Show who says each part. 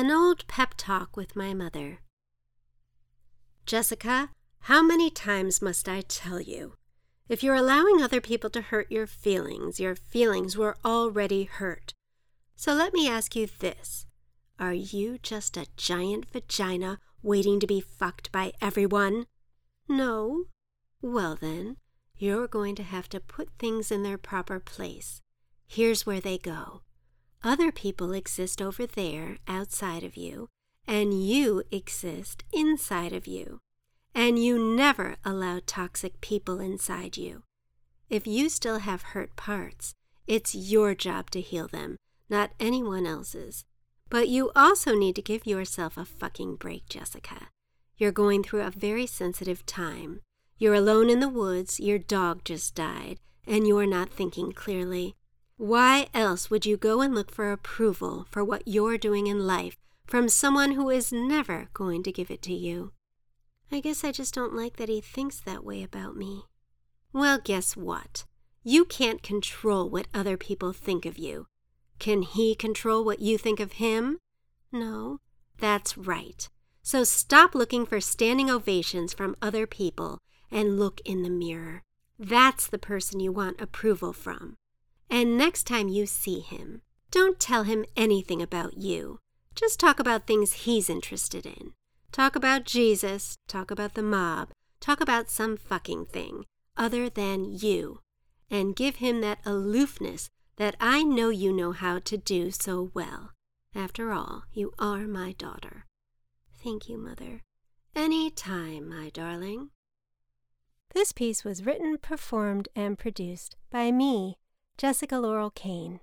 Speaker 1: An old pep talk with my mother. Jessica, how many times must I tell you? If you're allowing other people to hurt your feelings, your feelings were already hurt. So let me ask you this Are you just a giant vagina waiting to be fucked by everyone? No? Well, then, you're going to have to put things in their proper place. Here's where they go. Other people exist over there outside of you, and you exist inside of you. And you never allow toxic people inside you. If you still have hurt parts, it's your job to heal them, not anyone else's. But you also need to give yourself a fucking break, Jessica. You're going through a very sensitive time. You're alone in the woods, your dog just died, and you're not thinking clearly. Why else would you go and look for approval for what you're doing in life from someone who is never going to give it to you? I guess I just don't like that he thinks that way about me. Well, guess what? You can't control what other people think of you. Can he control what you think of him? No, that's right. So stop looking for standing ovations from other people and look in the mirror. That's the person you want approval from. And next time you see him, don't tell him anything about you. Just talk about things he's interested in. Talk about Jesus, talk about the mob, talk about some fucking thing other than you, and give him that aloofness that I know you know how to do so well. After all, you are my daughter. Thank you, Mother. Any time, my darling. This piece was written, performed, and produced by me, Jessica Laurel Kane.